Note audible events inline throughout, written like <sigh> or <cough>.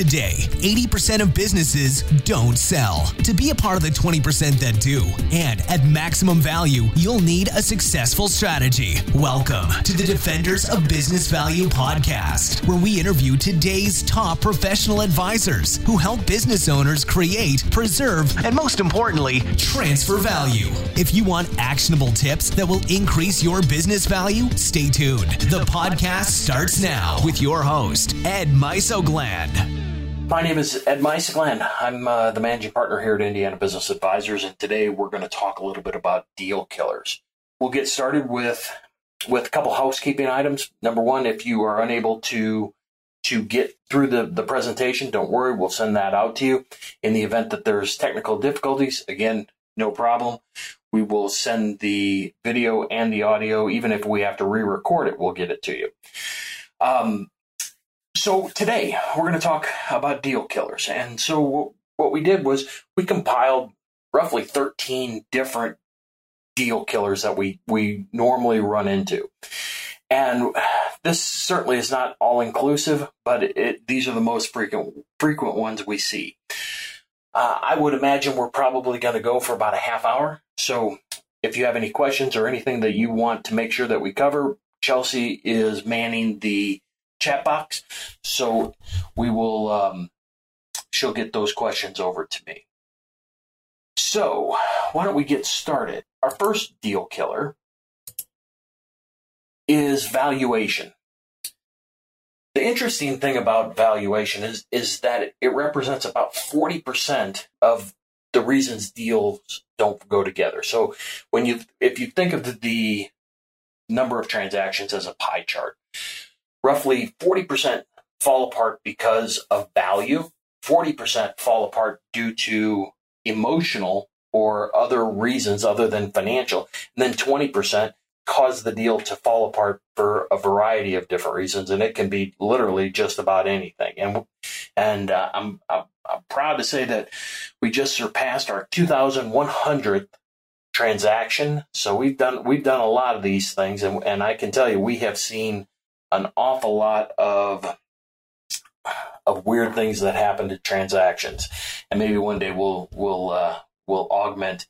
Today, 80% of businesses don't sell. To be a part of the 20% that do, and at maximum value, you'll need a successful strategy. Welcome to the Defenders of Business Value podcast, where we interview today's top professional advisors who help business owners create, preserve, and most importantly, transfer value. If you want actionable tips that will increase your business value, stay tuned. The podcast starts now with your host, Ed Mysogland. My name is Ed Mysogland. I'm uh, the managing partner here at Indiana Business Advisors, and today we're going to talk a little bit about deal killers. We'll get started with with a couple housekeeping items. Number one, if you are unable to to get through the, the presentation, don't worry, we'll send that out to you. In the event that there's technical difficulties, again, no problem. We will send the video and the audio, even if we have to re record it, we'll get it to you. Um, so today we're going to talk about deal killers. And so what we did was we compiled roughly 13 different deal killers that we, we normally run into. And this certainly is not all inclusive, but it, these are the most frequent frequent ones we see. Uh, I would imagine we're probably going to go for about a half hour. So if you have any questions or anything that you want to make sure that we cover, Chelsea is manning the chat box. So we will, um, she'll get those questions over to me. So why don't we get started? Our first deal killer is valuation. The interesting thing about valuation is, is that it represents about 40% of the reasons deals don't go together. So when you, if you think of the, the number of transactions as a pie chart, roughly 40% fall apart because of value, 40% fall apart due to emotional or other reasons other than financial, and then 20% cause the deal to fall apart for a variety of different reasons, and it can be literally just about anything. And and uh, I'm, I'm, I'm proud to say that we just surpassed our 2,100th transaction. So we've done we've done a lot of these things, and and I can tell you we have seen an awful lot of of weird things that happen to transactions, and maybe one day we'll we'll uh, we'll augment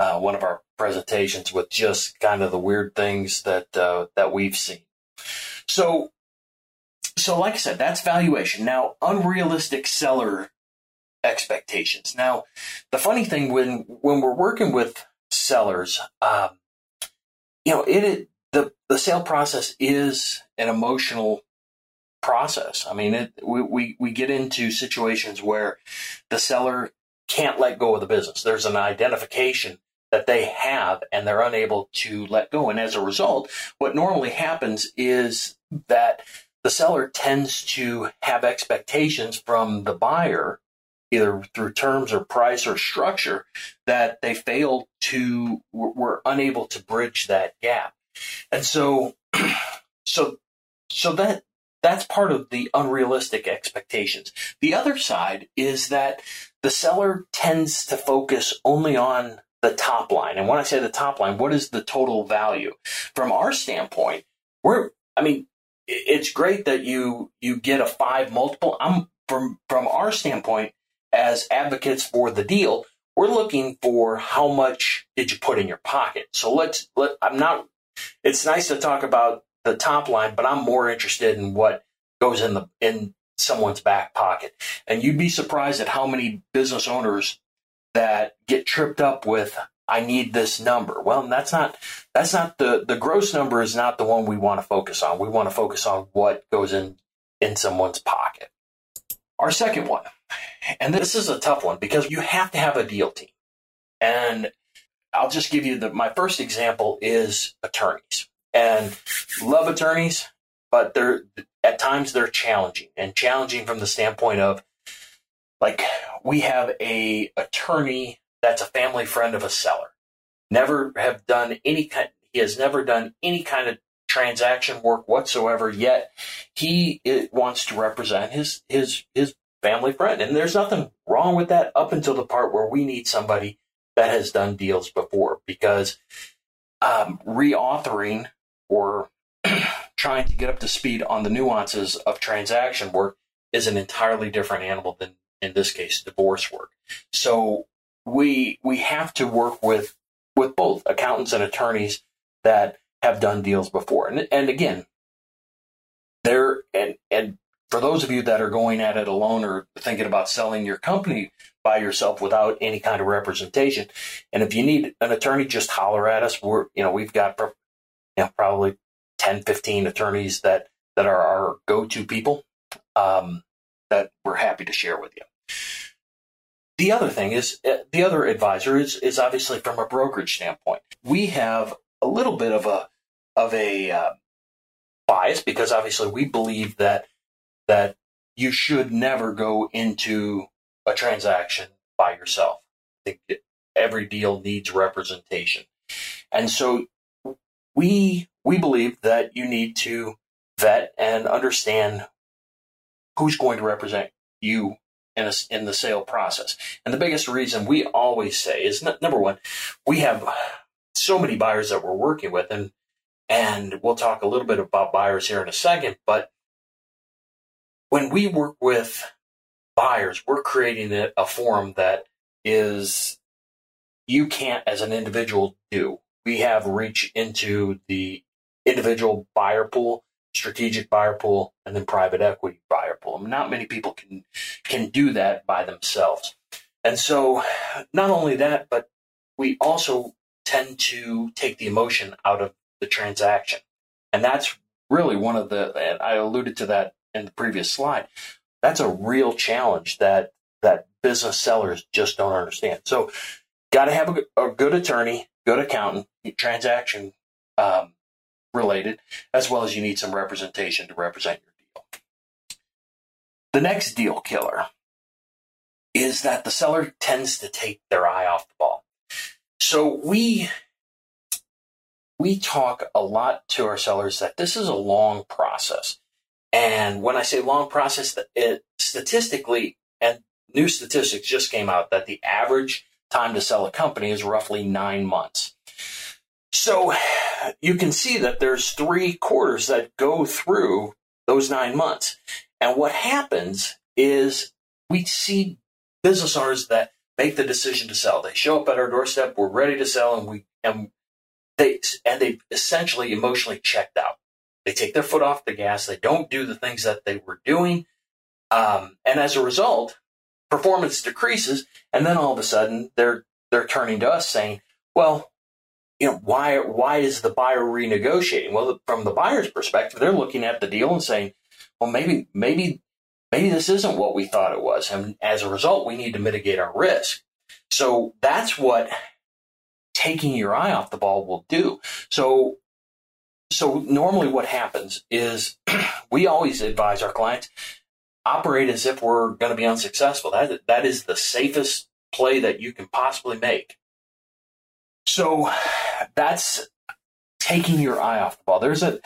uh, one of our presentations with just kind of the weird things that uh, that we've seen. So, so like I said, that's valuation. Now, unrealistic seller expectations. Now, the funny thing when when we're working with sellers, um, you know, it the the sale process is an emotional process. I mean, it, we, we we get into situations where the seller can't let go of the business. There's an identification that they have and they're unable to let go. And as a result, what normally happens is that the seller tends to have expectations from the buyer, either through terms or price or structure, that they failed to, were unable to bridge that gap. And so, <clears throat> so, so that, that's part of the unrealistic expectations. The other side is that the seller tends to focus only on the top line. And when I say the top line, what is the total value? From our standpoint, we're, I mean, it's great that you, you get a five multiple. I'm from, from our standpoint as advocates for the deal, we're looking for how much did you put in your pocket. So let's, let, I'm not, it's nice to talk about the top line, but I'm more interested in what goes in the, in someone's back pocket. And you'd be surprised at how many business owners that get tripped up with I need this number. Well, that's not that's not the the gross number is not the one we want to focus on. We want to focus on what goes in in someone's pocket. Our second one, and this is a tough one because you have to have a deal team. And I'll just give you the my first example is attorneys. And love attorneys, but they're at times they're challenging and challenging from the standpoint of like we have a attorney that's a family friend of a seller never have done any kind he has never done any kind of transaction work whatsoever yet he eh, wants to represent his his his family friend and there's nothing wrong with that up until the part where we need somebody that has done deals before because um, reauthoring or <clears throat> trying to get up to speed on the nuances of transaction work is an entirely different animal than in this case divorce work. So we we have to work with with both accountants and attorneys that have done deals before. And and again, there and and for those of you that are going at it alone or thinking about selling your company by yourself without any kind of representation, and if you need an attorney, just holler at us. We're you know we've got you know probably 10, 15 attorneys that that are our go-to people um, that we're happy to share with you. The other thing is uh, the other advisor is is obviously from a brokerage standpoint. We have a little bit of a of a uh, bias because obviously we believe that that you should never go into a transaction by yourself. I think every deal needs representation, and so we we believe that you need to vet and understand who's going to represent you in, a, in the sale process. And the biggest reason we always say is number one, we have so many buyers that we're working with, and and we'll talk a little bit about buyers here in a second. But when we work with buyers, we're creating a, a form that is you can't, as an individual, do. We have reach into the individual buyer pool strategic buyer pool, and then private equity buyer pool. I mean, not many people can can do that by themselves. And so, not only that, but we also tend to take the emotion out of the transaction, and that's really one of the. And I alluded to that in the previous slide. That's a real challenge that that business sellers just don't understand. So, got to have a, a, good attorney, good accountant, transaction um, related, as well as you need some representation to represent your deal. The next deal killer is that the seller tends to take their eye off the ball. So we we talk a lot to our sellers that this is a long process. And when I say long process, it, statistically, and new statistics just came out that the average time to sell a company is roughly nine months. So you can see that there's three quarters that go through those nine months. And what happens is we see business owners that make the decision to sell. They show up at our doorstep, we're ready to sell, and we and they and they essentially emotionally checked out. They take their foot off the gas. They don't do the things that they were doing, um, and as a result, performance decreases. And then all of a sudden, they're they're turning to us saying, "Well, you know, why why is the buyer renegotiating? Well, from the buyer's perspective, they're looking at the deal and saying, well, maybe maybe maybe this isn't what we thought it was, and as a result, we need to mitigate our risk. So that's what taking your eye off the ball will do. So so normally what happens is <clears throat> we always advise our clients operate as if we're going to be unsuccessful. That that is the safest play that you can possibly make. So that's taking your eye off the ball. There's a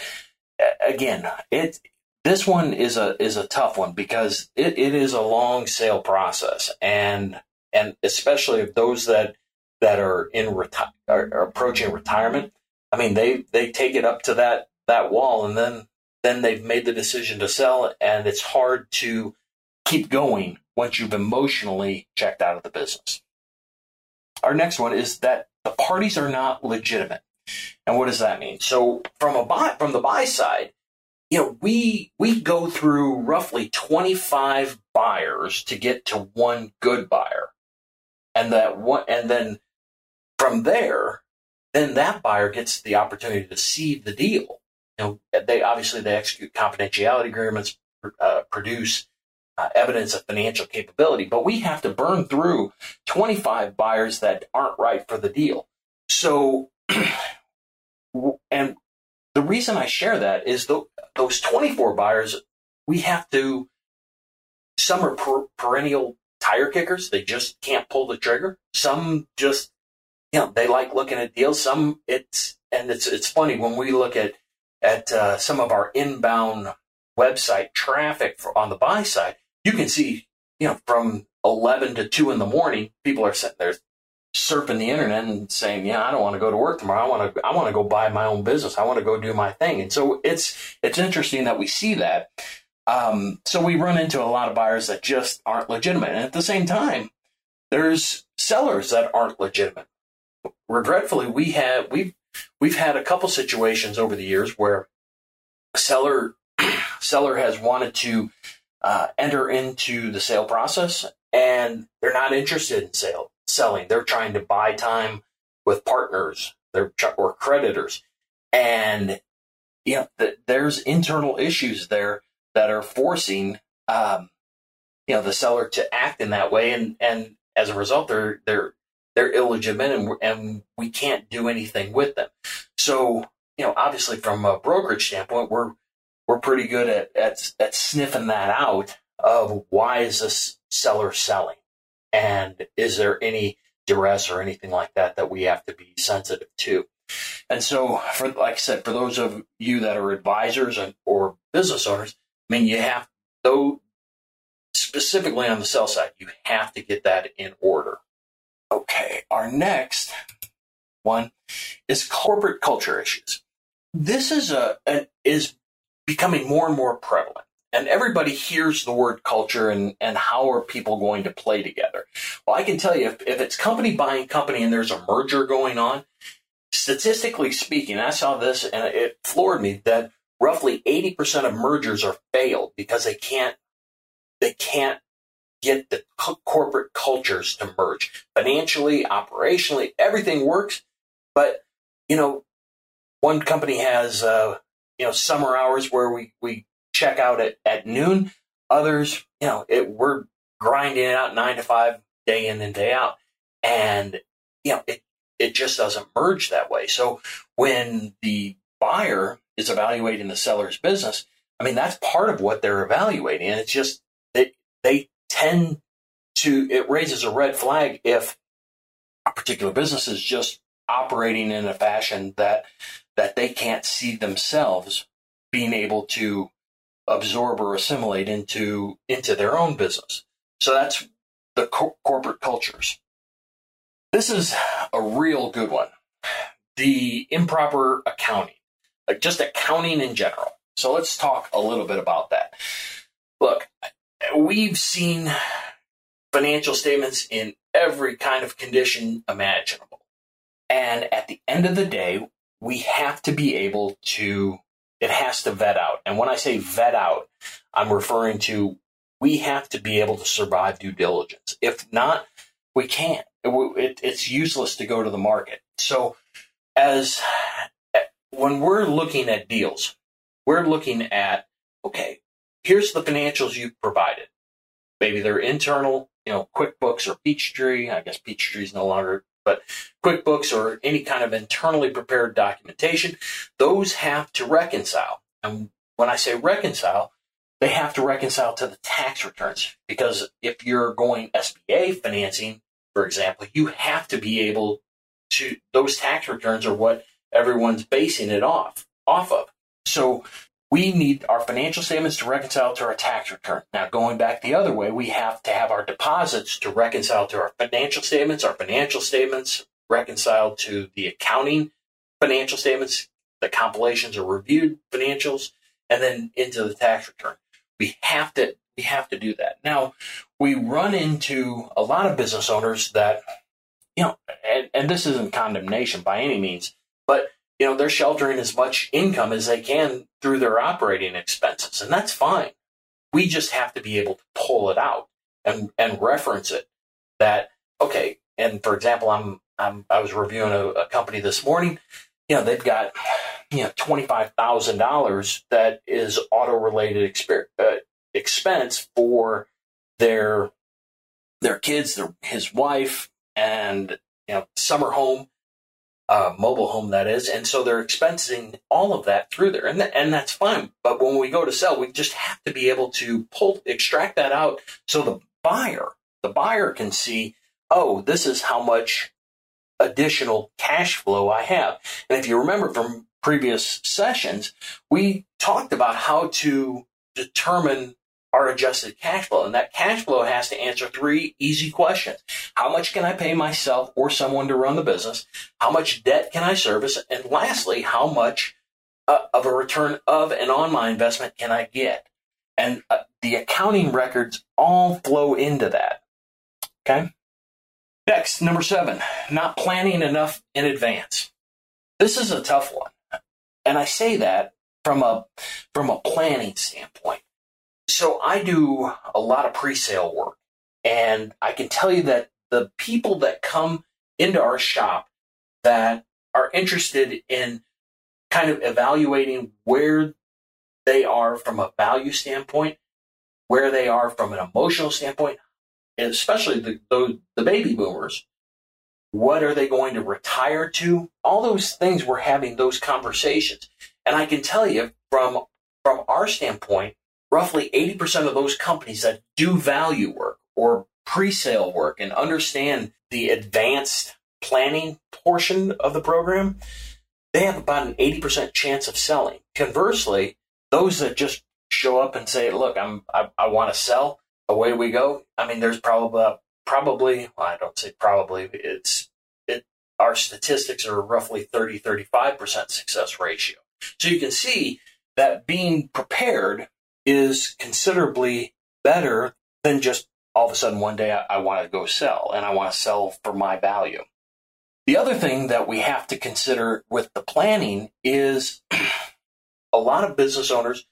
again, it this one is a is a tough one because it, it is a long sale process and and especially those that that are in reti- are, are approaching retirement. I mean, they they take it up to that that wall and then then they've made the decision to sell and it's hard to keep going once you've emotionally checked out of the business. Our next one is that the parties are not legitimate. And what does that mean? So from a buy from the buy side, you know, we we go through roughly 25 buyers to get to one good buyer. And that one and then from there, then that buyer gets the opportunity to see the deal. You know, they obviously they execute confidentiality agreements, uh, produce uh, evidence of financial capability, but we have to burn through 25 buyers that aren't right for the deal. So, <clears throat> and the reason I share that is the, those 24 buyers, we have to, some are per, perennial tire kickers. They just can't pull the trigger. Some just, you know, they like looking at deals. Some it's, and it's, it's funny when we look at, at uh, some of our inbound website traffic for, on the buy side, you can see, you know, from 11 to 2 in the morning, people are sitting there surfing the internet and saying, "Yeah, I don't want to go to work tomorrow. I want to I want to go buy my own business. I want to go do my thing." And so it's it's interesting that we see that. Um, so we run into a lot of buyers that just aren't legitimate. And at the same time, there's sellers that aren't legitimate. Regretfully, we have we've we've had a couple situations over the years where seller <clears throat> seller has wanted to uh, enter into the sale process and they're not interested in sale selling. They're trying to buy time with partners they're, or creditors, and you know th- there's internal issues there that are forcing um, you know the seller to act in that way, and and as a result, they're they're they're illegitimate, and and we can't do anything with them. So you know, obviously, from a brokerage standpoint, we're we're pretty good at at, at sniffing that out of why is this seller selling, and is there any duress or anything like that that we have to be sensitive to. And so, for like I said, for those of you that are advisors and, or business owners, I mean, you have though specifically on the sell side, you have to get that in order. Okay, our next one is corporate culture issues. This is a, a is becoming more and more prevalent. And everybody hears the word culture and, and how are people going to play together? Well, I can tell you, if, if it's company buying company and there's a merger going on, statistically speaking, I saw this and it floored me that roughly 80% of mergers are failed because they can't they can't get the corporate cultures to merge. Financially operationally everything works but you know one company has uh, you know summer hours where we we check out at, at noon. Others you know it we're grinding it out nine to five day in and day out. And you know it it just doesn't merge that way. So when the buyer is evaluating the seller's business, I mean, that's part of what they're evaluating. And it's just that they tend to, it raises a red flag if a particular business is just operating in a fashion that, that they can't see themselves being able to absorb or assimilate into, into their own business. So that's the co- corporate cultures. This is a real good one. The improper accounting like just accounting in general. So let's talk a little bit about that. Look, we've seen financial statements in every kind of condition imaginable. And at the end of the day, we have to be able to, it has to vet out. And when I say vet out, I'm referring to we have to be able to survive due diligence. If not, we can't. It, it, it's useless to go to the market. So, as when we're looking at deals, we're looking at, okay, here's the financials you've provided. Maybe they're internal, you know, QuickBooks or Peachtree. I guess Peachtree is no longer, but QuickBooks or any kind of internally prepared documentation, those have to reconcile. And when I say reconcile, they have to reconcile to the tax returns because if you're going SBA financing, for example, you have to be able to, those tax returns are what everyone's basing it off off of. So we need our financial statements to reconcile to our tax return. Now, going back the other way, we have to have our deposits to reconcile to our financial statements, our financial statements reconciled to the accounting financial statements, the compilations or reviewed financials, and then into the tax return. We have to we have to do that. Now, we run into a lot of business owners that, you know, and, and this isn't condemnation by any means, but you know they're sheltering as much income as they can through their operating expenses, and that's fine. We just have to be able to pull it out and and reference it. That okay, and for example, I'm, I'm I was reviewing a, a company this morning. You know they've got you know twenty five thousand dollars that is auto related exper- uh, expense for their their kids, their his wife, and you know summer home uh, mobile home that is, and so they're expensing all of that through there, and th- and that's fine. But when we go to sell, we just have to be able to pull extract that out so the buyer the buyer can see, oh, this is how much additional cash flow I have. And if you remember from previous sessions, we talked about how to determine our adjusted cash flow. And that cash flow has to answer three easy questions. How much can I pay myself or someone to run the business? How much debt can I service? And lastly, how much uh, of a return of and on my investment can I get? And uh, the accounting records all flow into that. Okay. Next, number seven, not planning enough in advance. This is a tough one. And I say that from a from a planning standpoint. So I do a lot of pre-sale work and I can tell you that the people that come into our shop that are interested in kind of evaluating where they are from a value standpoint, where they are from an emotional standpoint, and especially the, the, the baby boomers. What are they going to retire to? All those things, we're having those conversations. And I can tell you from, from our standpoint, roughly 80% of those companies that do value work or pre-sale work and understand the advanced planning portion of the program, they have about an 80% chance of selling. Conversely, those that just show up and say, look, I'm, I, I want to sell, away we go. I mean, there's probably, uh, probably, well, I don't say probably, it's, it, our statistics are roughly 30, 35% success ratio. So you can see that being prepared is considerably better than just all of a sudden one day I, I want to go sell and I want to sell for my value. The other thing that we have to consider with the planning is <clears throat> a lot of business owners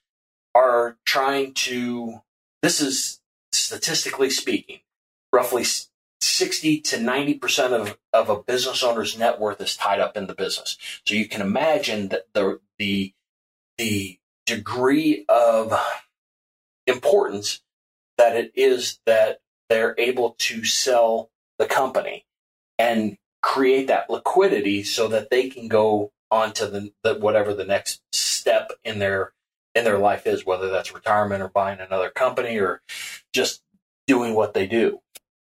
are trying to, this is statistically speaking, roughly 60 to 90% of, of a business owner's net worth is tied up in the business. So you can imagine that the, the, the degree of importance that it is that they're able to sell the company and create that liquidity so that they can go on to the, the whatever the next step in their in their life is, whether that's retirement or buying another company or just doing what they do.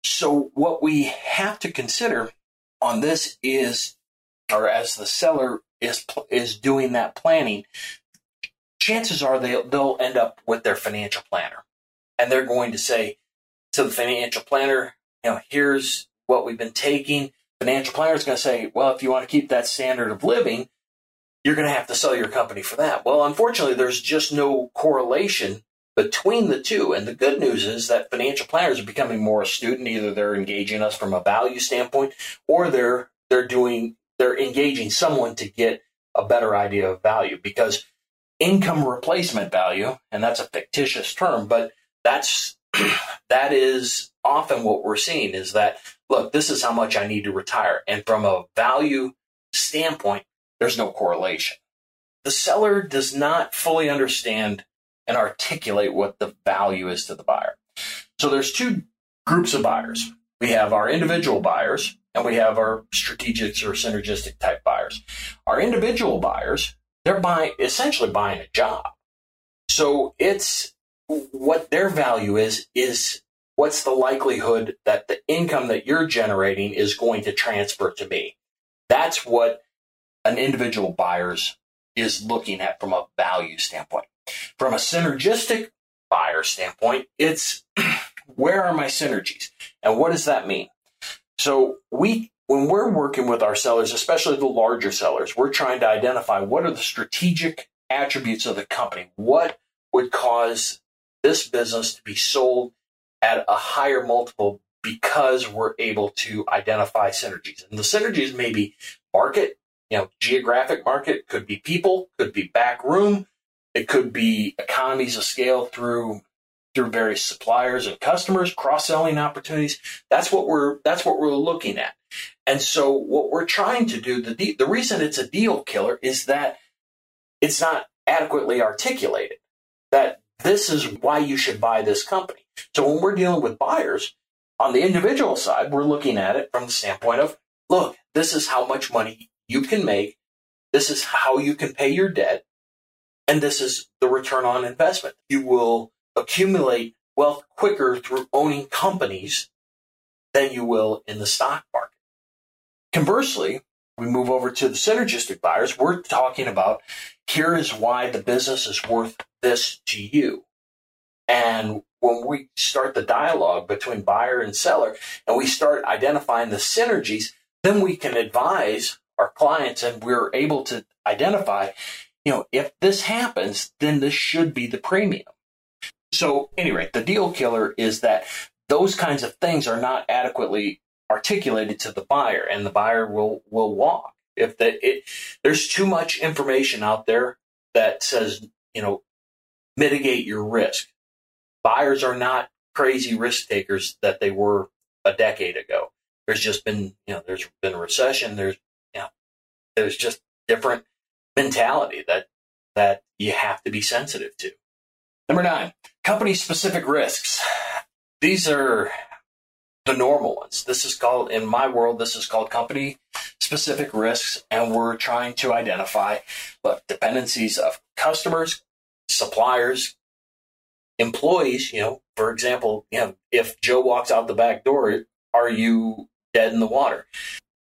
So what we have to consider on this is, or as the seller is is doing that planning, chances are they they'll end up with their financial planner and they're going to say to the financial planner, you know, here's what we've been taking. Financial planner is going to say, well, if you want to keep that standard of living, you're going to have to sell your company for that. Well, unfortunately, there's just no correlation between the two. And the good news is that financial planners are becoming more astute and either they're engaging us from a value standpoint or they're they're doing they're engaging someone to get a better idea of value because income replacement value, and that's a fictitious term, but that's <clears throat> that is often what we're seeing is that look this is how much i need to retire. And from a value standpoint there's no correlation. The seller does not fully understand and articulate what the value is to the buyer. So there's two groups of buyers. We have our individual buyers and we have our strategic or synergistic type buyers. Our individual buyers they're buying essentially buying a job. So it's what their value is is what's the likelihood that the income that you're generating is going to transfer to me. That's what an individual buyer's is looking at from a value standpoint. From a synergistic buyer standpoint it's <clears throat> where are my synergies? And what does that mean? So we when we're working with our sellers especially the larger sellers we're trying to identify what are the strategic attributes of the company what would cause this business to be sold at a higher multiple because we're able to identify synergies. And the synergies may be market, you know, geographic market, could be people, could be back room, it could be economies of scale through through various suppliers and customers, cross-selling opportunities. That's what we're that's what we're looking at. And so what we're trying to do, the the reason it's a deal killer is that it's not adequately articulated. That this is why you should buy this company. So when we're dealing with buyers on the individual side, we're looking at it from the standpoint of, look, this is how much money you can make. This is how you can pay your debt. And this is the return on investment. You will accumulate wealth quicker through owning companies than you will in the stock market. Conversely, we move over to the synergistic buyers. We're talking about here is why the business is worth this to you. And when we start the dialogue between buyer and seller and we start identifying the synergies, then we can advise our clients and we're able to identify, you know, if this happens, then this should be the premium. So, anyway, the deal killer is that those kinds of things are not adequately articulated to the buyer, and the buyer will will walk if the, it, there's too much information out there that says you know mitigate your risk. Buyers are not crazy risk takers that they were a decade ago. There's just been you know there's been a recession. There's you know there's just different mentality that that you have to be sensitive to. Number nine, company specific risks. These are the normal ones. This is called, in my world, this is called company specific risks, and we're trying to identify look, dependencies of customers, suppliers, employees. You know, for example, you know, if Joe walks out the back door, are you dead in the water?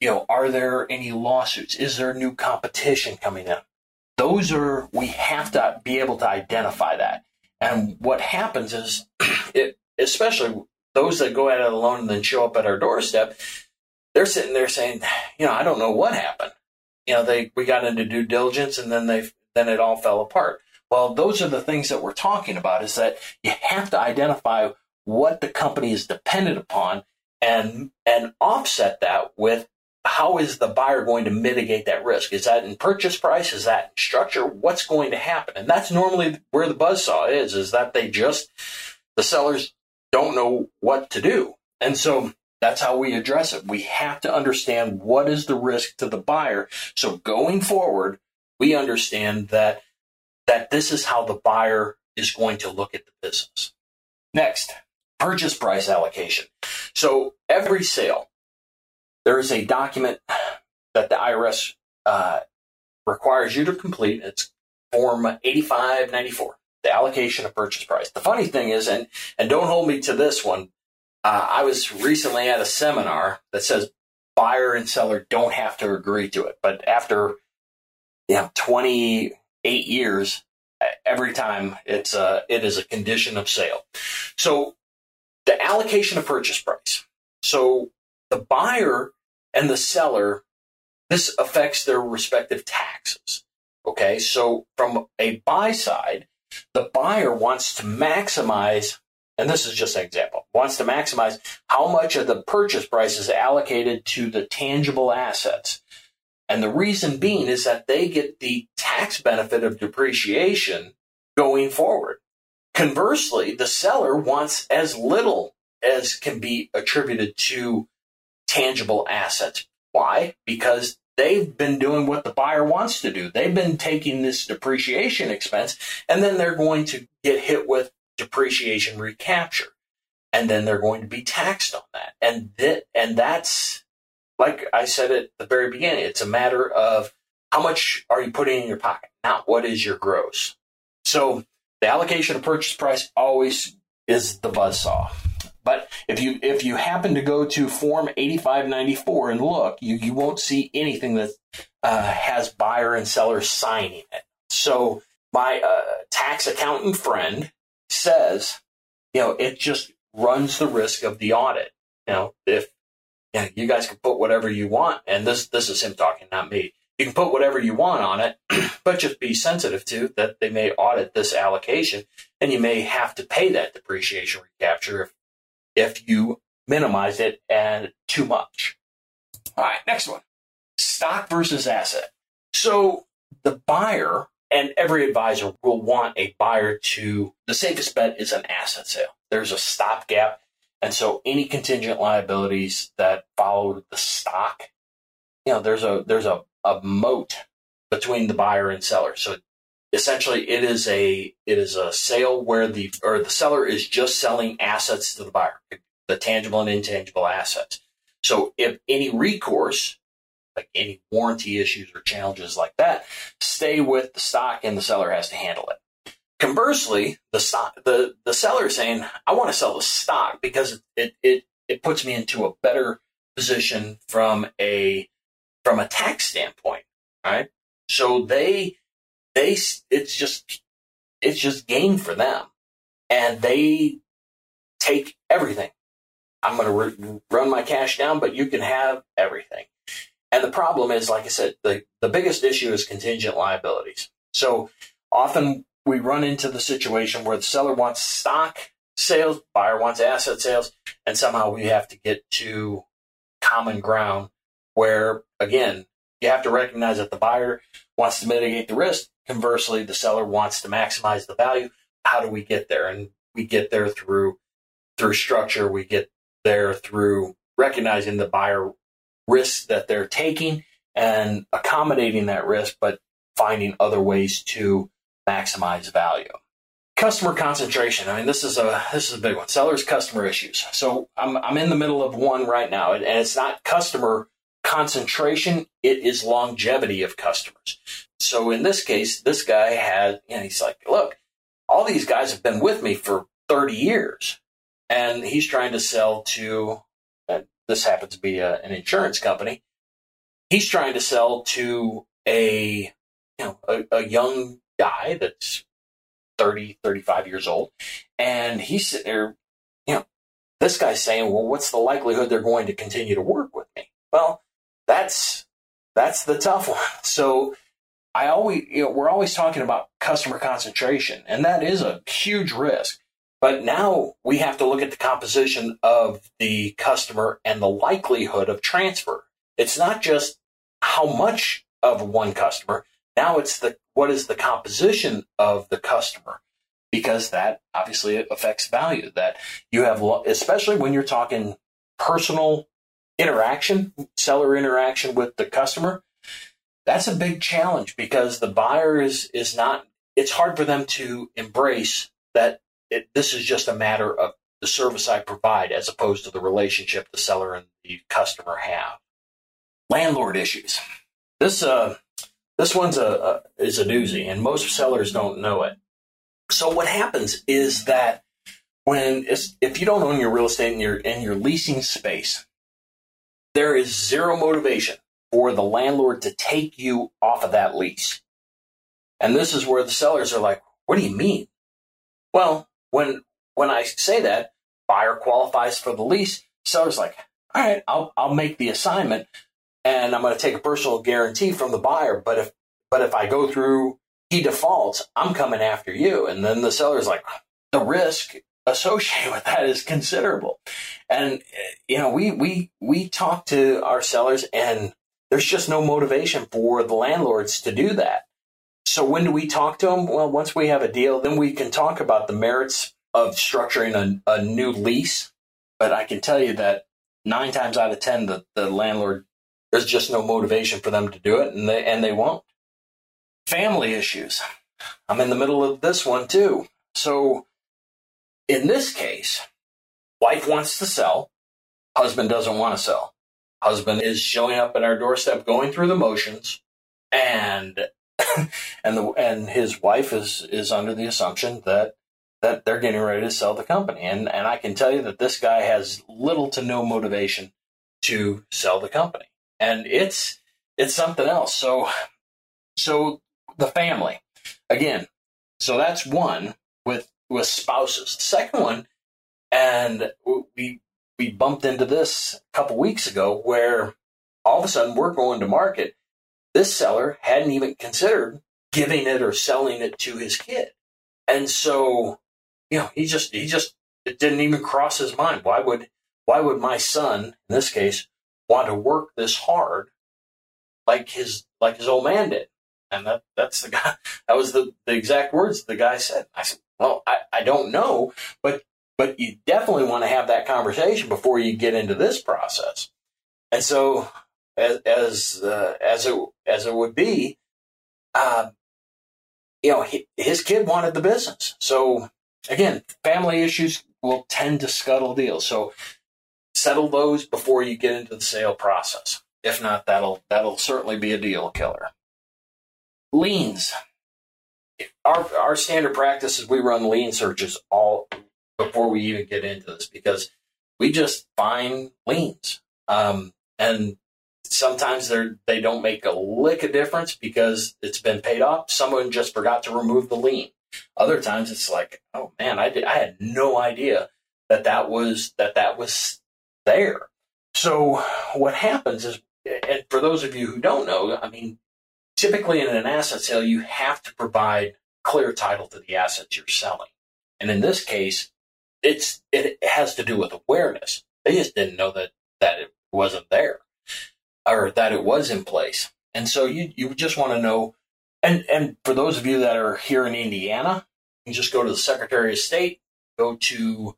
You know, are there any lawsuits? Is there new competition coming in? Those are, we have to be able to identify that. And what happens is, <clears throat> it, especially those that go at it alone and then show up at our doorstep, they're sitting there saying, you know, I don't know what happened. You know, they we got into due diligence and then they then it all fell apart. Well, those are the things that we're talking about is that you have to identify what the company is dependent upon and and offset that with how is the buyer going to mitigate that risk? Is that in purchase price? Is that structure? What's going to happen? And that's normally where the buzzsaw is, is that they just, the sellers don't know what to do. And so that's how we address it. We have to understand what is the risk to the buyer. So going forward, we understand that, that this is how the buyer is going to look at the business. Next, purchase price allocation. So every sale, there is a document that the IRS uh, requires you to complete. It's Form 8594, the allocation of purchase price. The funny thing is, and, and don't hold me to this one, uh, I was recently at a seminar that says buyer and seller don't have to agree to it. But after you know, 28 years, every time it's a, it is a condition of sale. So the allocation of purchase price. So the buyer and the seller, this affects their respective taxes. Okay, so from a buy side, the buyer wants to maximize, and this is just an example, wants to maximize how much of the purchase price is allocated to the tangible assets. And the reason being is that they get the tax benefit of depreciation going forward. Conversely, the seller wants as little as can be attributed to tangible assets. Why? Because they've been doing what the buyer wants to do. They've been taking this depreciation expense and then they're going to get hit with depreciation recapture. And then they're going to be taxed on that. And and that's like I said at the very beginning, it's a matter of how much are you putting in your pocket, not what is your gross. So the allocation of purchase price always is the buzz saw. But if you if you happen to go to Form 8594 and look, you, you won't see anything that uh, has buyer and seller signing it. So my uh, tax accountant friend says, you know, it just runs the risk of the audit. You know, if yeah, you guys can put whatever you want, and this this is him talking, not me. You can put whatever you want on it, <clears throat> but just be sensitive to that they may audit this allocation, and you may have to pay that depreciation recapture if if you minimize it and too much. All right, next one stock versus asset. So the buyer and every advisor will want a buyer to, the safest bet is an asset sale. There's a stopgap. And so any contingent liabilities that follow the stock, you know, there's a, there's a, a moat between the buyer and seller. So essentially it is a it is a sale where the or the seller is just selling assets to the buyer the tangible and intangible assets. So if any recourse like any warranty issues or challenges like that stay with the stock and the seller has to handle it. Conversely the stock the the seller is saying i want to sell the stock because it it it puts me into a better position from a from a tax standpoint right? So they they it's just it's just gain for them. And they take everything. I'm going to re- run my cash down but you can have everything. And the problem is like i said the, the biggest issue is contingent liabilities. So often we run into the situation where the seller wants stock sales, buyer wants asset sales, and somehow we have to get to common ground where, again, you have to recognize that the buyer wants to mitigate the risk. Conversely, the seller wants to maximize the value. How do we get there? And we get there through through structure. We get there through recognizing the buyer risks that they're taking and accommodating that risk, but finding other ways to maximize value. Customer concentration. I mean, this is a this is a big one. Sellers customer issues. So I'm I'm in the middle of one right now, and it's not customer concentration; it is longevity of customers. So in this case, this guy had, you know, he's like, look, all these guys have been with me for 30 years, and he's trying to sell to. this happens to be a, an insurance company. He's trying to sell to a you know a, a young guy that's 30, 35 years old. And he's sitting there, you know, this guy's saying, well, what's the likelihood they're going to continue to work with me? Well, that's, that's the tough one. So I always, you know, we're always talking about customer concentration and that is a huge risk. But now we have to look at the composition of the customer and the likelihood of transfer. It's not just how much of one customer, now it's the what is the composition of the customer because that obviously affects value that you have especially when you're talking personal interaction, seller interaction with the customer. That's a big challenge because the buyer is is not it's hard for them to embrace that it, this is just a matter of the service I provide as opposed to the relationship the seller and the customer have. Landlord issues. This uh this one's a, a is a doozy, and most sellers don't know it. So what happens is that when if you don't own your real estate and you're in your leasing space, there is zero motivation for the landlord to take you off of that lease. And this is where the sellers are like, "What do you mean?" Well, when when I say that, buyer qualifies for the lease, seller's like, "All right, I'll I'll make the assignment, and I'm going to take a personal guarantee from the buyer. But if but if I go through he defaults, I'm coming after you. And then the seller's like, the risk associated <laughs> with that is considerable. And eh, you know, we we we talk to our sellers, and there's just no motivation for the landlords to do that. So when do we talk to them? Well, once we have a deal, then we can talk about the merits of structuring a, a new lease. But I can tell you that nine times out of ten, the, the landlord there's just no motivation for them to do it, and they and they won't. Family issues. I'm in the middle of this one too. So, in this case, wife wants to sell, husband doesn't want to sell. Husband is showing up at our doorstep, going through the motions, and <coughs> and the and his wife is is under the assumption that that they're getting ready to sell the company. And and I can tell you that this guy has little to no motivation to sell the company and it's it's something else. So so the family again. So that's one with with spouses. The second one, and we we bumped into this a couple weeks ago, where all of a sudden we're going to market. This seller hadn't even considered giving it or selling it to his kid, and so you know he just he just it didn't even cross his mind. Why would why would my son in this case want to work this hard like his like his old man did. And that that's the guy <laughs> that was the, the exact words the guy said. I said, Well, I, I don't know, but but you definitely want to have that conversation before you get into this process. And so as as uh, as it as it would be, uh, you know, he, his kid wanted the business. So again, family issues will tend to scuttle deals. So settle those before you get into the sale process. If not, that'll that'll certainly be a deal killer. Liens. Our our standard practice is we run lien searches all before we even get into this because we just find liens. Um, and sometimes they they don't make a lick of difference because it's been paid off. Someone just forgot to remove the lien. Other times it's like, oh man, I did, I had no idea that that was that that was there. So what happens is, and for those of you who don't know, I mean, typically in an asset sale, you have to provide clear title to the assets you're selling. And in this case, it's it has to do with awareness. They just didn't know that that it wasn't there or that it was in place. And so you you just want to know and and for those of you that are here in Indiana, you just go to the Secretary of State, go to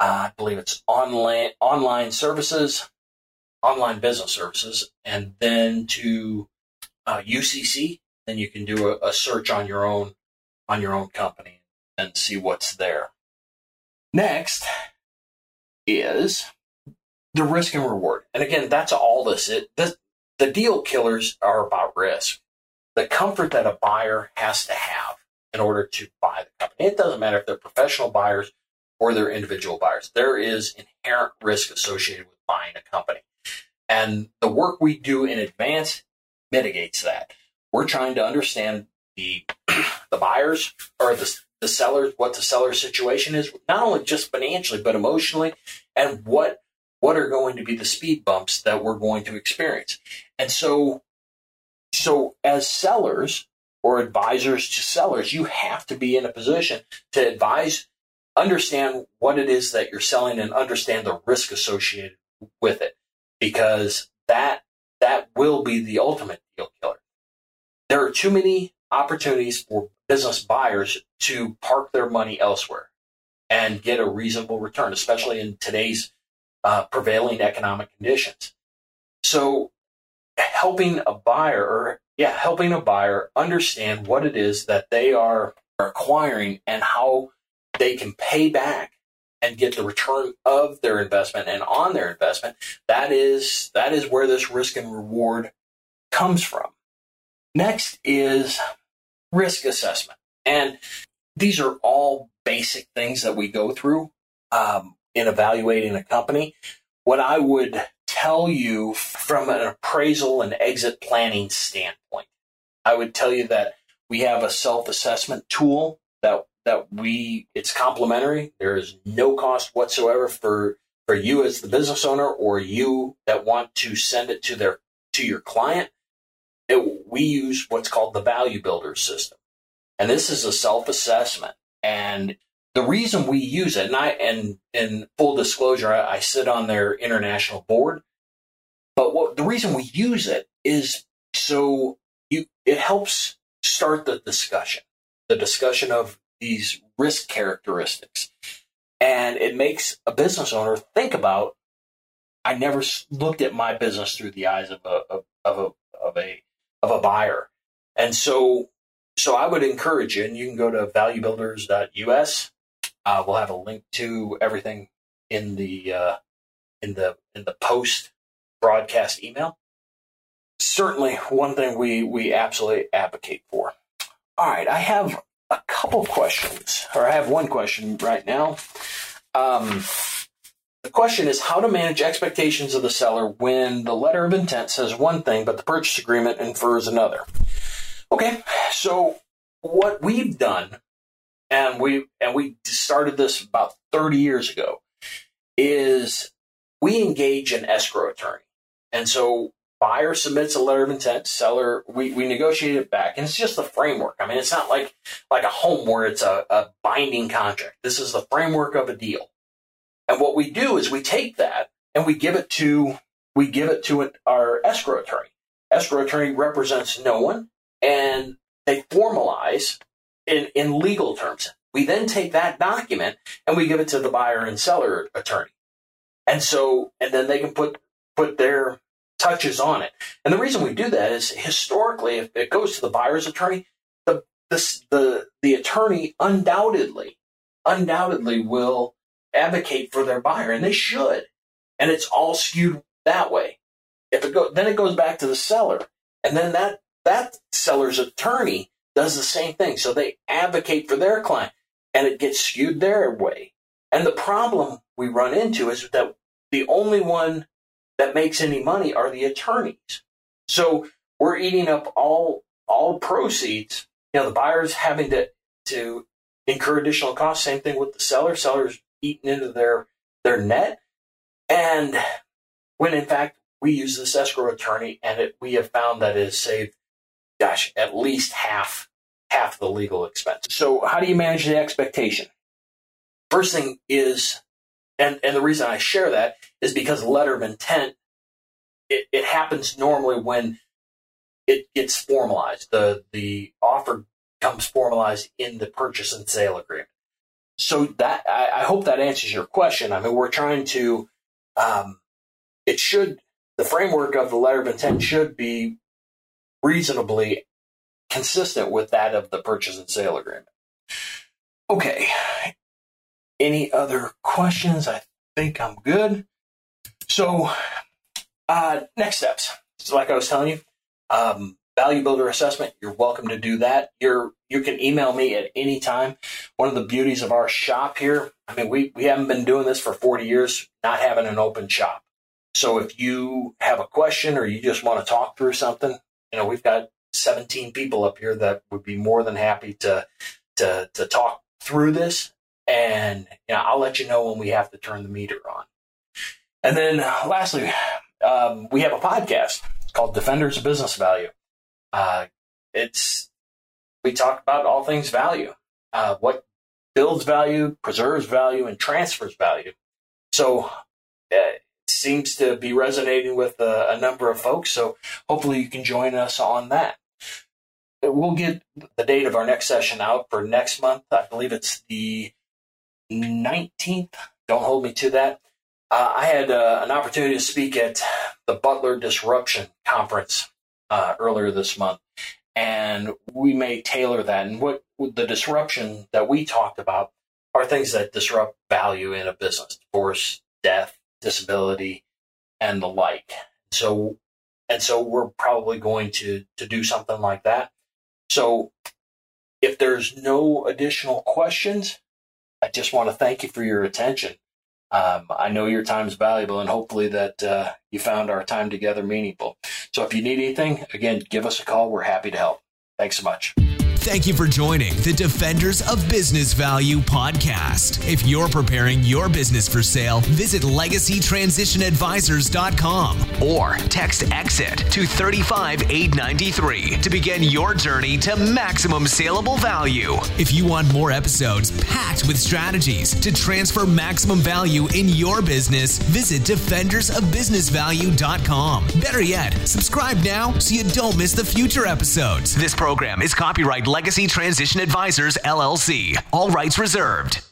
uh, I believe it's online online services, online business services, and then to uh, UCC. Then you can do a, a search on your own on your own company and see what's there. Next is the risk and reward. And again, that's all this is. This, the deal killers are about risk. The comfort that a buyer has to have in order to buy the company. It doesn't matter if they're professional buyers or they're individual buyers. There is inherent risk associated with buying a company. And the work we do in advance mitigates that. We're trying to understand the the buyers or the the sellers, what the seller's situation is, not only just financially but emotionally, and what what are going to be the speed bumps that we're going to experience. And so, so as sellers or advisors to sellers, you have to be in a position to advise, understand what it is that you're selling, and understand the risk associated with it, because that that will be the ultimate deal killer. There are too many opportunities for business buyers to park their money elsewhere and get a reasonable return, especially in today's uh, prevailing economic conditions. So, helping a buyer, or yeah, helping a buyer understand what it is that they are acquiring and how they can pay back and get the return of their investment and on their investment that is that is where this risk and reward comes from next is risk assessment. And these are all basic things that we go through um, in evaluating a company. What I would tell you from an appraisal and exit planning standpoint, I would tell you that we have a self assessment tool that that we it's complimentary. There is no cost whatsoever for for you as the business owner or you that want to send it to their to your client we use what's called the value builder system. And this is a self assessment. And the reason we use it, and I, and in full disclosure, I, I sit on their international board. But what the reason we use it is so you, it helps start the discussion, the discussion of these risk characteristics. And it makes a business owner think about, I never looked at my business through the eyes of a, of, of a, of a of a buyer. And so, so I would encourage you, and you can go to valuebuilders.us. Uh, we'll have a link to everything in the uh, in the in the post broadcast email. Certainly, one thing we we absolutely advocate for. All right, I have a couple questions, or I have one question right now. Um, the question is how to manage expectations of the seller when the letter of intent says one thing, but the purchase agreement infers another. Okay, so what we've done, and we and we started this about 30 years ago, is we engage an escrow attorney. And so buyer submits a letter of intent, seller we, we negotiate it back. And it's just the framework. I mean, it's not like like a home where it's a, a binding contract. This is the framework of a deal. And what we do is we take that and we give it to we give it to our escrow attorney. Escrow attorney represents no one, and they formalize in, in legal terms. We then take that document and we give it to the buyer and seller attorney. And so, and then they can put put their touches on it. And the reason we do that is historically, if it goes to the buyer's attorney, the the the, the attorney undoubtedly undoubtedly will advocate for their buyer, and they should. And it's all skewed that way. If it go, then it goes back to the seller, and then that that seller's attorney does the same thing. So they advocate for their client, and it gets skewed their way. And the problem we run into is that the only one that makes any money are the attorneys. So we're eating up all all proceeds. You know, the buyer's having to to incur additional costs. Same thing with the seller. Sellers eaten into their their net. And when in fact we use this escrow attorney, and it, we have found that it has saved, gosh, at least half half the legal expense. So, how do you manage the expectation? First thing is, and, and the reason I share that is because letter of intent, it, it happens normally when it gets formalized. The, the offer comes formalized in the purchase and sale agreement. So that I, I hope that answers your question. I mean, we're trying to, um, it should, the framework of the letter of intent should be reasonably consistent with that of the purchase and sale agreement. Okay. Any other questions? I think I'm good. So, uh, next steps. So like I was telling you, um, value builder assessment, you're welcome to do that. You're you can email me at any time. One of the beauties of our shop here, I mean, we, we haven't been doing this for 40 years, not having an open shop. So if you have a question or you just want to talk through something, you know, we've got 17 people up here that would be more than happy to to to talk through this. And you know, I'll let you know when we have to turn the meter on. And then lastly, um, we have a podcast called Defenders of Business Value. Uh, it's we talk about all things value, uh, what builds value, preserves value, and transfers value. So uh, it seems to be resonating with a, a number of folks. So hopefully you can join us on that. We'll get the date of our next session out for next month. I believe it's the 19th. Don't hold me to that. Uh, I had uh, an opportunity to speak at the Butler Disruption Conference uh, earlier this month, and we may tailor that. And what the disruption that we talked about are things that disrupt value in a business: divorce, death, disability, and the like. So, and so we're probably going to to do something like that. So, if there's no additional questions, I just want to thank you for your attention. Um, I know your time is valuable, and hopefully that uh, you found our time together meaningful. So if you need anything, again, give us a call. We're happy to help. Thanks so much. Thank you for joining the Defenders of Business Value podcast. If you're preparing your business for sale, visit legacytransitionadvisors.com or text EXIT to 35893 to begin your journey to maximum saleable value. If you want more episodes packed with strategies to transfer maximum value in your business, visit defendersofbusinessvalue.com. Better yet, subscribe now so you don't miss the future episodes. This program is copyright Legacy Transition Advisors, LLC. All rights reserved.